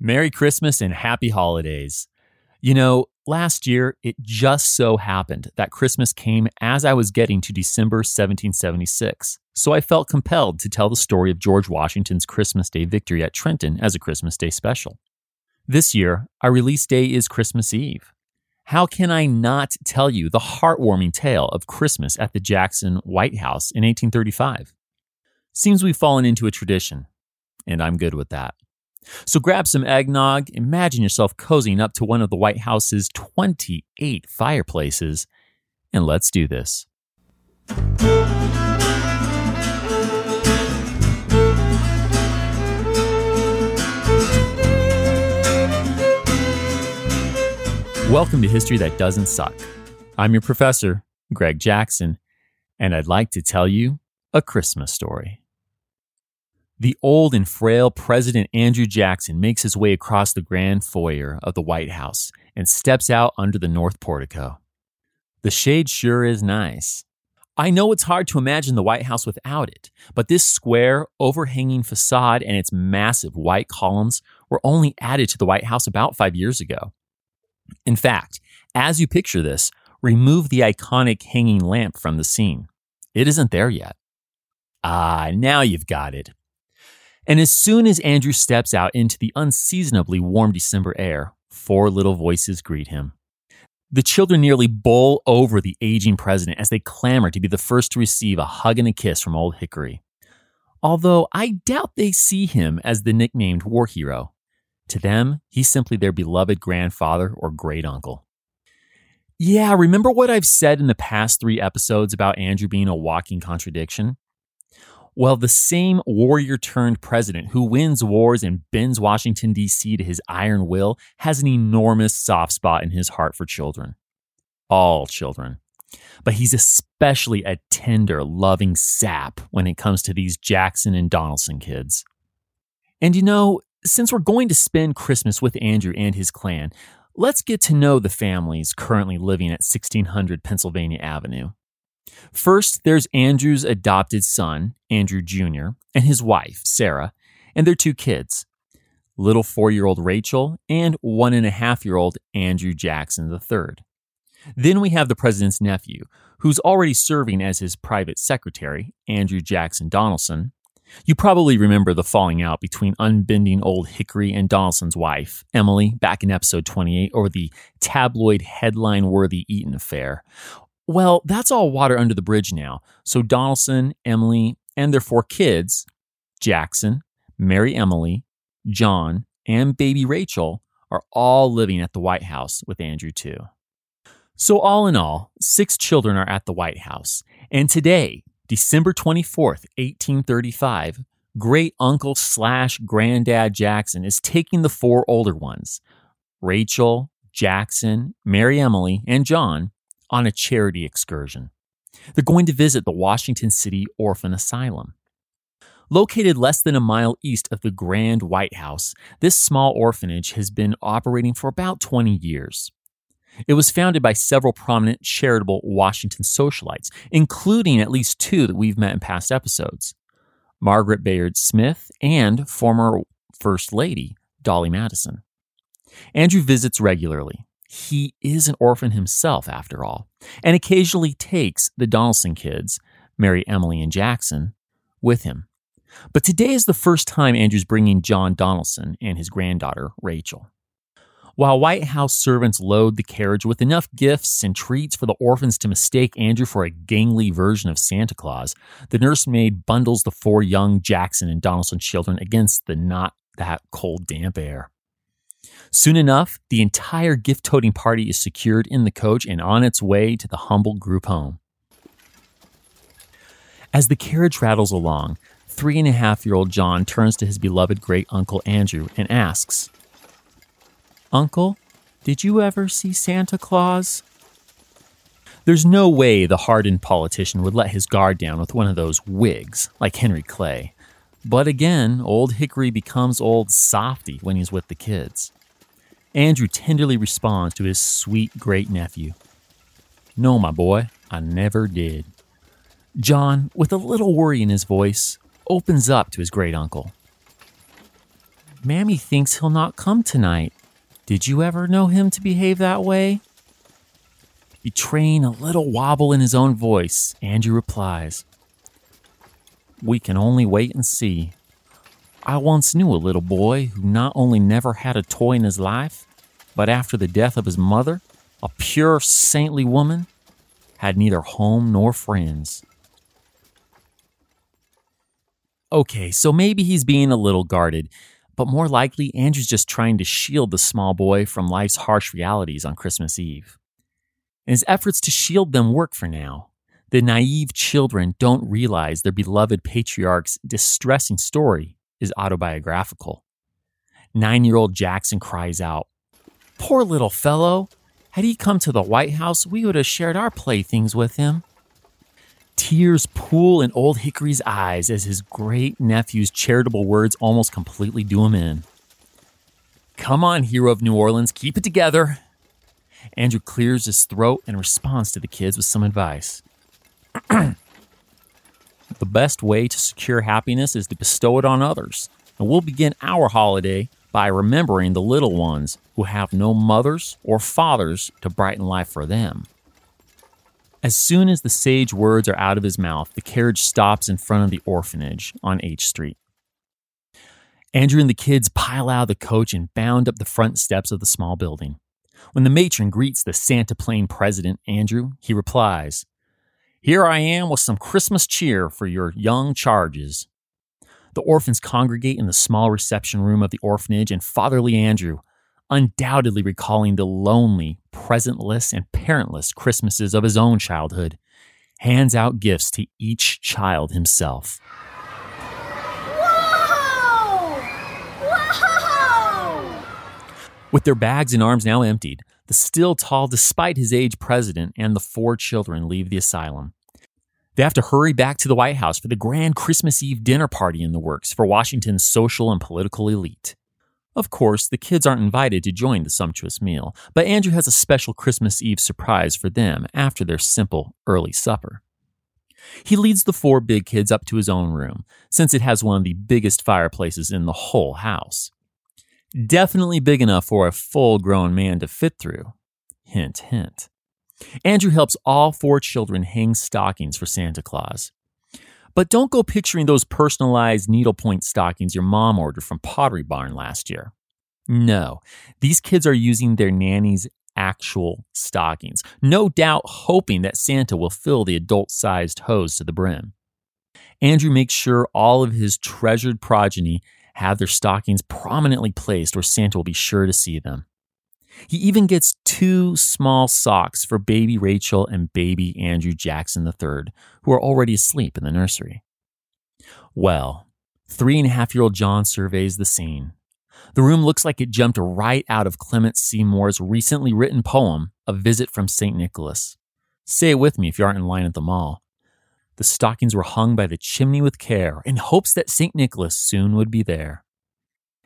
Merry Christmas and happy holidays. You know, last year it just so happened that Christmas came as I was getting to December 1776. So I felt compelled to tell the story of George Washington's Christmas Day victory at Trenton as a Christmas Day special. This year, our release day is Christmas Eve. How can I not tell you the heartwarming tale of Christmas at the Jackson White House in 1835? Seems we've fallen into a tradition, and I'm good with that. So grab some eggnog, imagine yourself cozying up to one of the White House's 28 fireplaces, and let's do this. Welcome to History That Doesn't Suck. I'm your professor, Greg Jackson, and I'd like to tell you a Christmas story. The old and frail President Andrew Jackson makes his way across the grand foyer of the White House and steps out under the north portico. The shade sure is nice. I know it's hard to imagine the White House without it, but this square, overhanging facade and its massive white columns were only added to the White House about five years ago. In fact, as you picture this, remove the iconic hanging lamp from the scene. It isn't there yet. Ah, now you've got it. And as soon as Andrew steps out into the unseasonably warm December air, four little voices greet him. The children nearly bowl over the aging president as they clamor to be the first to receive a hug and a kiss from Old Hickory. Although I doubt they see him as the nicknamed war hero. To them, he's simply their beloved grandfather or great uncle. Yeah, remember what I've said in the past three episodes about Andrew being a walking contradiction? Well, the same warrior turned president who wins wars and bends Washington, D.C. to his iron will has an enormous soft spot in his heart for children. All children. But he's especially a tender, loving sap when it comes to these Jackson and Donelson kids. And you know, since we're going to spend Christmas with Andrew and his clan, let's get to know the families currently living at 1600 Pennsylvania Avenue. First, there's Andrew's adopted son, Andrew Jr., and his wife, Sarah, and their two kids, little four year old Rachel and one and a half year old Andrew Jackson III. Then we have the president's nephew, who's already serving as his private secretary, Andrew Jackson Donelson, you probably remember the falling out between unbending old Hickory and Donelson's wife, Emily, back in episode 28 over the tabloid headline worthy Eaton affair. Well, that's all water under the bridge now. So Donelson, Emily, and their four kids, Jackson, Mary Emily, John, and baby Rachel, are all living at the White House with Andrew, too. So, all in all, six children are at the White House. And today, December 24th, 1835, great uncle slash granddad Jackson is taking the four older ones, Rachel, Jackson, Mary Emily, and John, on a charity excursion. They're going to visit the Washington City Orphan Asylum. Located less than a mile east of the Grand White House, this small orphanage has been operating for about 20 years. It was founded by several prominent charitable Washington socialites, including at least two that we've met in past episodes Margaret Bayard Smith and former First Lady Dolly Madison. Andrew visits regularly. He is an orphan himself, after all, and occasionally takes the Donelson kids, Mary Emily and Jackson, with him. But today is the first time Andrew's bringing John Donelson and his granddaughter, Rachel. While White House servants load the carriage with enough gifts and treats for the orphans to mistake Andrew for a gangly version of Santa Claus, the nursemaid bundles the four young Jackson and Donelson children against the not that cold, damp air. Soon enough, the entire gift toting party is secured in the coach and on its way to the humble group home. As the carriage rattles along, three and a half year old John turns to his beloved great uncle Andrew and asks, Uncle, did you ever see Santa Claus? There's no way the hardened politician would let his guard down with one of those Whigs like Henry Clay. But again, old Hickory becomes old softy when he's with the kids. Andrew tenderly responds to his sweet great nephew. No, my boy, I never did. John, with a little worry in his voice, opens up to his great uncle. Mammy thinks he'll not come tonight. Did you ever know him to behave that way? Betraying a little wobble in his own voice, Andrew replies, We can only wait and see. I once knew a little boy who not only never had a toy in his life, but after the death of his mother, a pure, saintly woman, had neither home nor friends. Okay, so maybe he's being a little guarded, but more likely, Andrew's just trying to shield the small boy from life's harsh realities on Christmas Eve. And his efforts to shield them work for now. The naive children don't realize their beloved patriarch's distressing story is autobiographical. Nine year old Jackson cries out, Poor little fellow! Had he come to the White House, we would have shared our playthings with him. Tears pool in old Hickory's eyes as his great nephew's charitable words almost completely do him in. Come on, hero of New Orleans, keep it together. Andrew clears his throat and responds to the kids with some advice. the best way to secure happiness is to bestow it on others, and we'll begin our holiday by remembering the little ones who have no mothers or fathers to brighten life for them. As soon as the sage words are out of his mouth, the carriage stops in front of the orphanage on H Street. Andrew and the kids pile out of the coach and bound up the front steps of the small building. When the matron greets the Santa Plane president, Andrew, he replies, Here I am with some Christmas cheer for your young charges. The orphans congregate in the small reception room of the orphanage, and fatherly Andrew, undoubtedly recalling the lonely, presentless, and parentless Christmases of his own childhood, hands out gifts to each child himself. Whoa! Whoa! With their bags and arms now emptied, the still tall, despite his age, president and the four children leave the asylum. They have to hurry back to the White House for the grand Christmas Eve dinner party in the works for Washington's social and political elite. Of course, the kids aren't invited to join the sumptuous meal, but Andrew has a special Christmas Eve surprise for them after their simple early supper. He leads the four big kids up to his own room, since it has one of the biggest fireplaces in the whole house. Definitely big enough for a full grown man to fit through. Hint, hint. Andrew helps all four children hang stockings for Santa Claus. But don't go picturing those personalized needlepoint stockings your mom ordered from Pottery Barn last year. No, these kids are using their nanny's actual stockings, no doubt hoping that Santa will fill the adult sized hose to the brim. Andrew makes sure all of his treasured progeny have their stockings prominently placed where Santa will be sure to see them. He even gets two small socks for baby Rachel and baby Andrew Jackson III, who are already asleep in the nursery. Well, three and a half year old John surveys the scene. The room looks like it jumped right out of Clement C. Moore's recently written poem, A Visit from St. Nicholas. Say it with me if you aren't in line at the mall. The stockings were hung by the chimney with care in hopes that St. Nicholas soon would be there.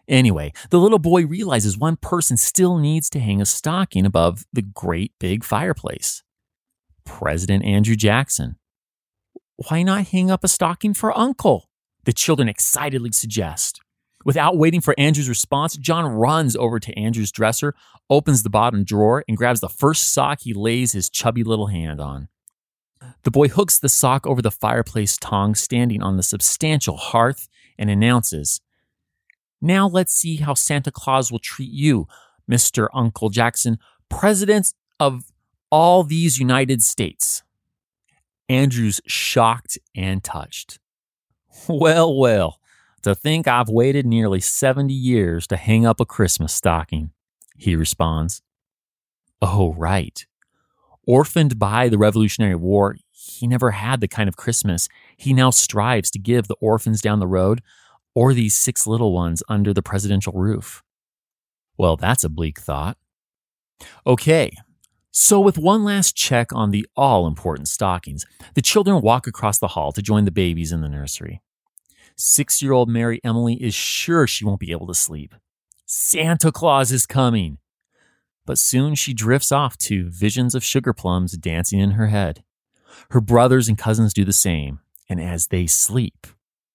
Anyway, the little boy realizes one person still needs to hang a stocking above the great big fireplace President Andrew Jackson. Why not hang up a stocking for Uncle? The children excitedly suggest. Without waiting for Andrew's response, John runs over to Andrew's dresser, opens the bottom drawer, and grabs the first sock he lays his chubby little hand on. The boy hooks the sock over the fireplace tongs standing on the substantial hearth and announces, now let's see how Santa Claus will treat you, Mr. Uncle Jackson, President of all these United States. Andrew's shocked and touched. Well, well, to think I've waited nearly 70 years to hang up a Christmas stocking, he responds. Oh, right. Orphaned by the Revolutionary War, he never had the kind of Christmas he now strives to give the orphans down the road or these six little ones under the presidential roof. Well, that's a bleak thought. Okay, so with one last check on the all important stockings, the children walk across the hall to join the babies in the nursery. Six year old Mary Emily is sure she won't be able to sleep. Santa Claus is coming. But soon she drifts off to visions of sugar plums dancing in her head. Her brothers and cousins do the same, and as they sleep,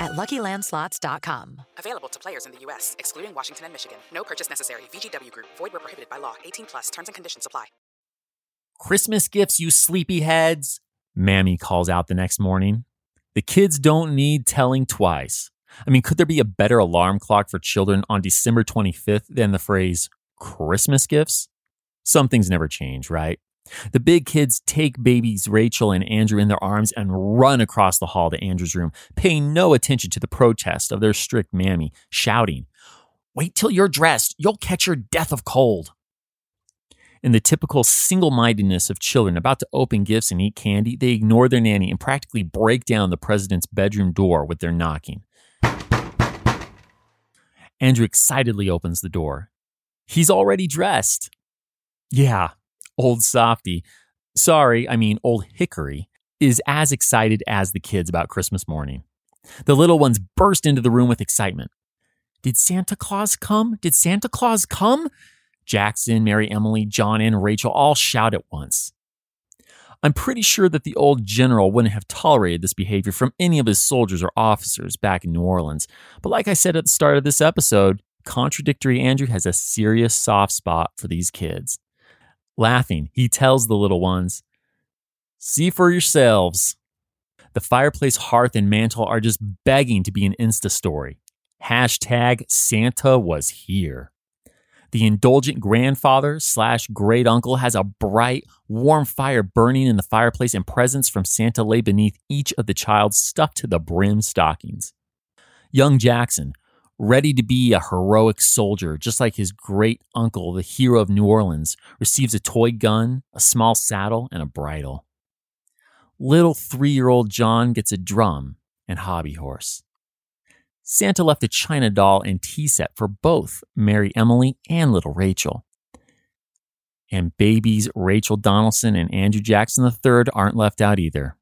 at LuckyLandSlots.com. Available to players in the U.S., excluding Washington and Michigan. No purchase necessary. VGW Group. Void where prohibited by law. 18 plus. Terms and conditions apply. Christmas gifts, you sleepy heads, Mammy calls out the next morning. The kids don't need telling twice. I mean, could there be a better alarm clock for children on December 25th than the phrase Christmas gifts? Some things never change, right? The big kids take babies Rachel and Andrew in their arms and run across the hall to Andrew's room, paying no attention to the protest of their strict mammy, shouting, Wait till you're dressed. You'll catch your death of cold. In the typical single mindedness of children about to open gifts and eat candy, they ignore their nanny and practically break down the president's bedroom door with their knocking. Andrew excitedly opens the door. He's already dressed. Yeah, old softy, sorry, I mean old hickory, is as excited as the kids about Christmas morning. The little ones burst into the room with excitement. Did Santa Claus come? Did Santa Claus come? Jackson, Mary Emily, John, and Rachel all shout at once. I'm pretty sure that the old general wouldn't have tolerated this behavior from any of his soldiers or officers back in New Orleans. But like I said at the start of this episode, contradictory Andrew has a serious soft spot for these kids. Laughing, he tells the little ones, See for yourselves. The fireplace, hearth, and mantle are just begging to be an Insta story. Hashtag Santa was here. The indulgent grandfather slash great uncle has a bright, warm fire burning in the fireplace, and presents from Santa lay beneath each of the child's stuffed to the brim stockings. Young Jackson, ready to be a heroic soldier, just like his great uncle, the hero of New Orleans, receives a toy gun, a small saddle, and a bridle. Little three year old John gets a drum and hobby horse. Santa left a china doll and tea set for both Mary Emily and little Rachel. And babies Rachel Donelson and Andrew Jackson III aren't left out either.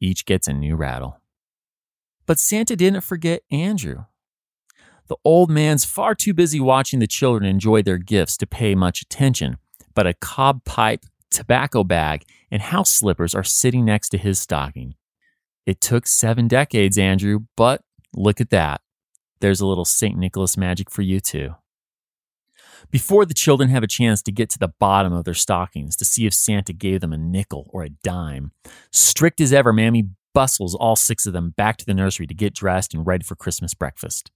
Each gets a new rattle. But Santa didn't forget Andrew. The old man's far too busy watching the children enjoy their gifts to pay much attention, but a cob pipe, tobacco bag, and house slippers are sitting next to his stocking. It took seven decades, Andrew, but look at that there's a little St. Nicholas magic for you too. Before the children have a chance to get to the bottom of their stockings to see if Santa gave them a nickel or a dime, strict as ever, Mammy bustles all six of them back to the nursery to get dressed and ready for Christmas breakfast.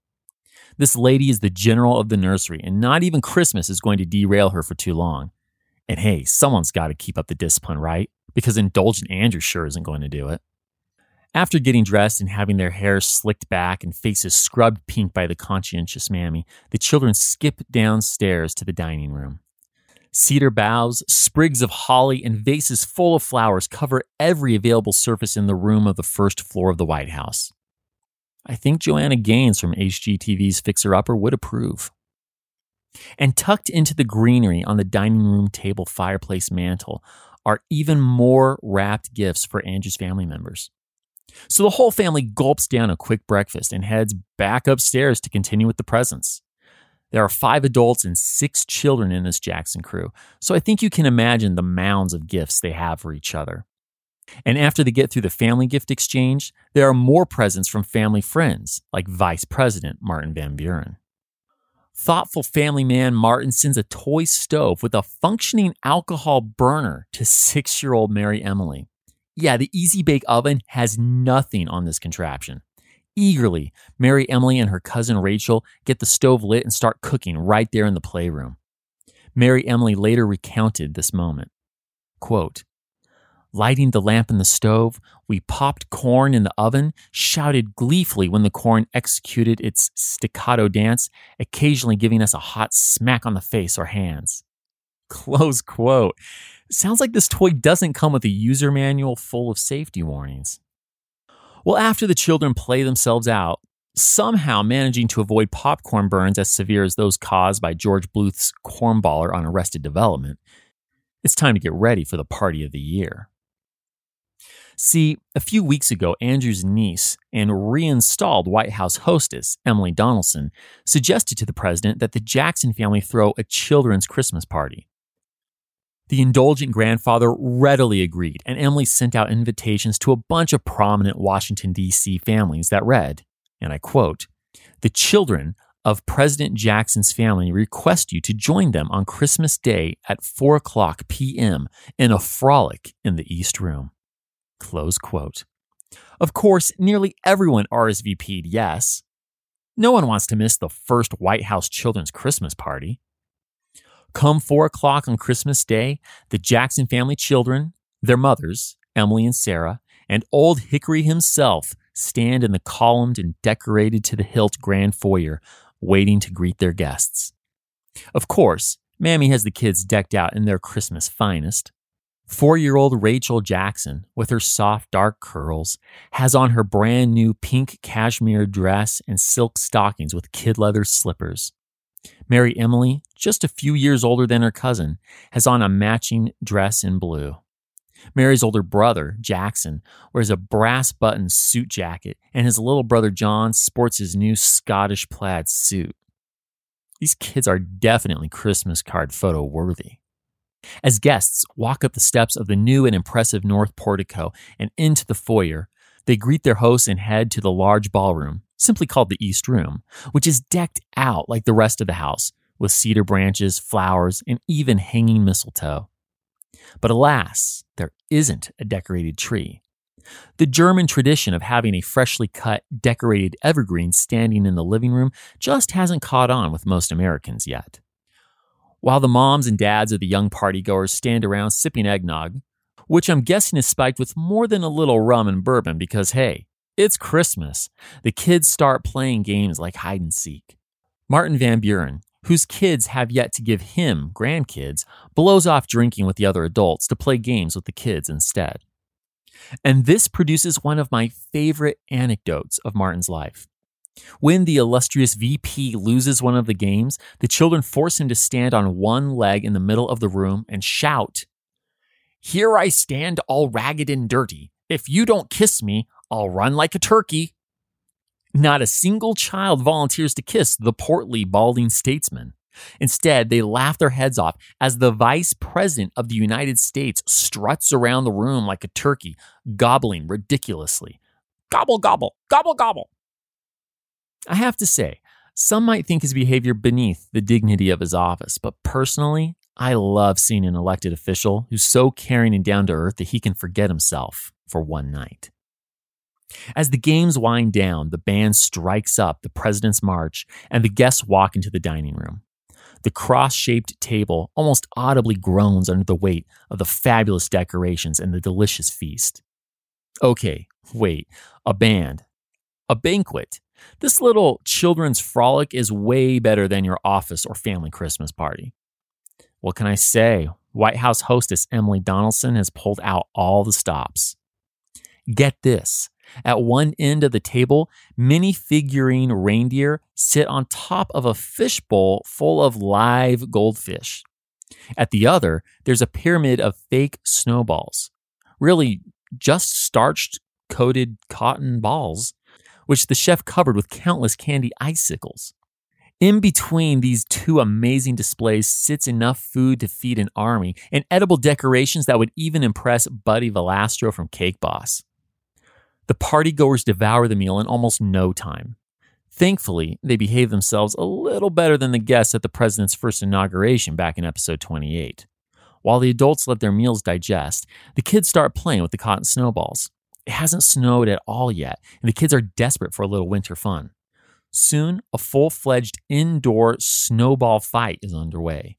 This lady is the general of the nursery, and not even Christmas is going to derail her for too long. And hey, someone's got to keep up the discipline, right? Because indulgent Andrew sure isn't going to do it. After getting dressed and having their hair slicked back and faces scrubbed pink by the conscientious mammy, the children skip downstairs to the dining room. Cedar boughs, sprigs of holly, and vases full of flowers cover every available surface in the room of the first floor of the White House. I think Joanna Gaines from HGTV's Fixer Upper would approve. And tucked into the greenery on the dining room table fireplace mantel are even more wrapped gifts for Andrew's family members. So the whole family gulps down a quick breakfast and heads back upstairs to continue with the presents. There are five adults and six children in this Jackson crew, so I think you can imagine the mounds of gifts they have for each other. And after they get through the family gift exchange, there are more presents from family friends, like Vice President Martin Van Buren. Thoughtful family man Martin sends a toy stove with a functioning alcohol burner to six year old Mary Emily. Yeah, the Easy Bake Oven has nothing on this contraption. Eagerly, Mary Emily and her cousin Rachel get the stove lit and start cooking right there in the playroom. Mary Emily later recounted this moment. Quote, Lighting the lamp in the stove, we popped corn in the oven, shouted gleefully when the corn executed its staccato dance, occasionally giving us a hot smack on the face or hands. Close quote. Sounds like this toy doesn't come with a user manual full of safety warnings. Well, after the children play themselves out, somehow managing to avoid popcorn burns as severe as those caused by George Bluth's cornballer on Arrested Development, it's time to get ready for the party of the year. See, a few weeks ago, Andrew's niece and reinstalled White House hostess, Emily Donelson, suggested to the president that the Jackson family throw a children's Christmas party. The indulgent grandfather readily agreed, and Emily sent out invitations to a bunch of prominent Washington, D.C. families that read, and I quote, The children of President Jackson's family request you to join them on Christmas Day at 4 o'clock p.m. in a frolic in the East Room. Close quote. Of course, nearly everyone RSVP'd yes. No one wants to miss the first White House Children's Christmas party. Come four o'clock on Christmas Day, the Jackson family children, their mothers, Emily and Sarah, and Old Hickory himself stand in the columned and decorated to the hilt grand foyer, waiting to greet their guests. Of course, Mammy has the kids decked out in their Christmas finest. Four year old Rachel Jackson, with her soft dark curls, has on her brand new pink cashmere dress and silk stockings with kid leather slippers. Mary Emily, just a few years older than her cousin, has on a matching dress in blue. Mary's older brother, Jackson, wears a brass button suit jacket, and his little brother John sports his new Scottish plaid suit. These kids are definitely Christmas card photo worthy. As guests walk up the steps of the new and impressive north portico and into the foyer, they greet their hosts and head to the large ballroom, simply called the East Room, which is decked out like the rest of the house with cedar branches, flowers, and even hanging mistletoe. But alas, there isn't a decorated tree. The German tradition of having a freshly cut, decorated evergreen standing in the living room just hasn't caught on with most Americans yet. While the moms and dads of the young partygoers stand around sipping eggnog, which I'm guessing is spiked with more than a little rum and bourbon because, hey, it's Christmas. The kids start playing games like hide and seek. Martin Van Buren, whose kids have yet to give him grandkids, blows off drinking with the other adults to play games with the kids instead. And this produces one of my favorite anecdotes of Martin's life. When the illustrious VP loses one of the games, the children force him to stand on one leg in the middle of the room and shout, Here I stand all ragged and dirty. If you don't kiss me, I'll run like a turkey. Not a single child volunteers to kiss the portly, balding statesman. Instead, they laugh their heads off as the vice president of the United States struts around the room like a turkey, gobbling ridiculously. Gobble, gobble, gobble, gobble. I have to say, some might think his behavior beneath the dignity of his office, but personally, I love seeing an elected official who's so caring and down to earth that he can forget himself for one night. As the games wind down, the band strikes up the President's March and the guests walk into the dining room. The cross shaped table almost audibly groans under the weight of the fabulous decorations and the delicious feast. Okay, wait, a band, a banquet. This little children's frolic is way better than your office or family Christmas party. What can I say? White House hostess Emily Donelson has pulled out all the stops. Get this At one end of the table, mini figurine reindeer sit on top of a fishbowl full of live goldfish. At the other, there's a pyramid of fake snowballs. Really, just starched coated cotton balls, which the chef covered with countless candy icicles. In between these two amazing displays sits enough food to feed an army and edible decorations that would even impress Buddy Valastro from Cake Boss. The partygoers devour the meal in almost no time. Thankfully, they behave themselves a little better than the guests at the president's first inauguration back in episode 28. While the adults let their meals digest, the kids start playing with the cotton snowballs. It hasn't snowed at all yet, and the kids are desperate for a little winter fun. Soon, a full fledged indoor snowball fight is underway.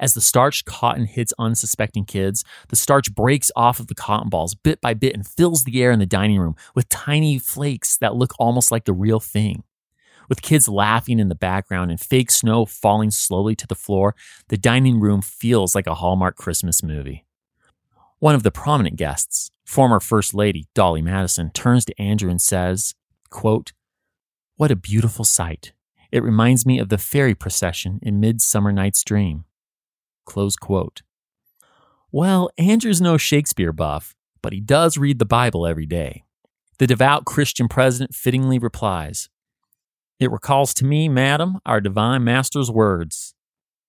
As the starched cotton hits unsuspecting kids, the starch breaks off of the cotton balls bit by bit and fills the air in the dining room with tiny flakes that look almost like the real thing. With kids laughing in the background and fake snow falling slowly to the floor, the dining room feels like a Hallmark Christmas movie. One of the prominent guests, former First Lady Dolly Madison, turns to Andrew and says, quote, What a beautiful sight. It reminds me of the fairy procession in Midsummer Night's Dream. Close quote. Well, Andrew's no Shakespeare buff, but he does read the Bible every day. The devout Christian president fittingly replies It recalls to me, madam, our divine master's words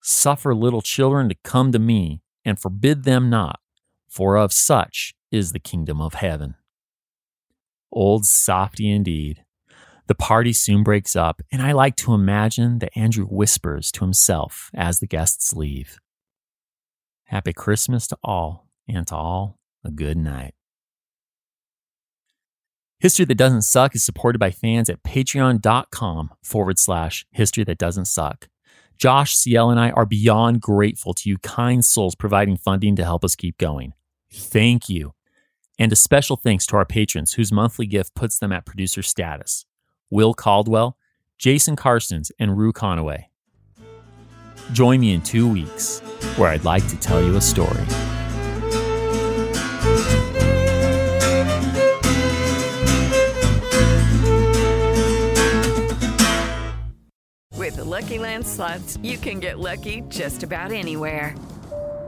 Suffer little children to come to me, and forbid them not, for of such is the kingdom of heaven. Old softy indeed. The party soon breaks up, and I like to imagine that Andrew whispers to himself as the guests leave. Happy Christmas to all, and to all, a good night. History That Doesn't Suck is supported by fans at patreon.com forward slash history that doesn't suck. Josh, Ciel, and I are beyond grateful to you kind souls providing funding to help us keep going. Thank you. And a special thanks to our patrons whose monthly gift puts them at producer status Will Caldwell, Jason Carstens, and Rue Conaway. Join me in two weeks where I'd like to tell you a story. With the Lucky Land slots, you can get lucky just about anywhere.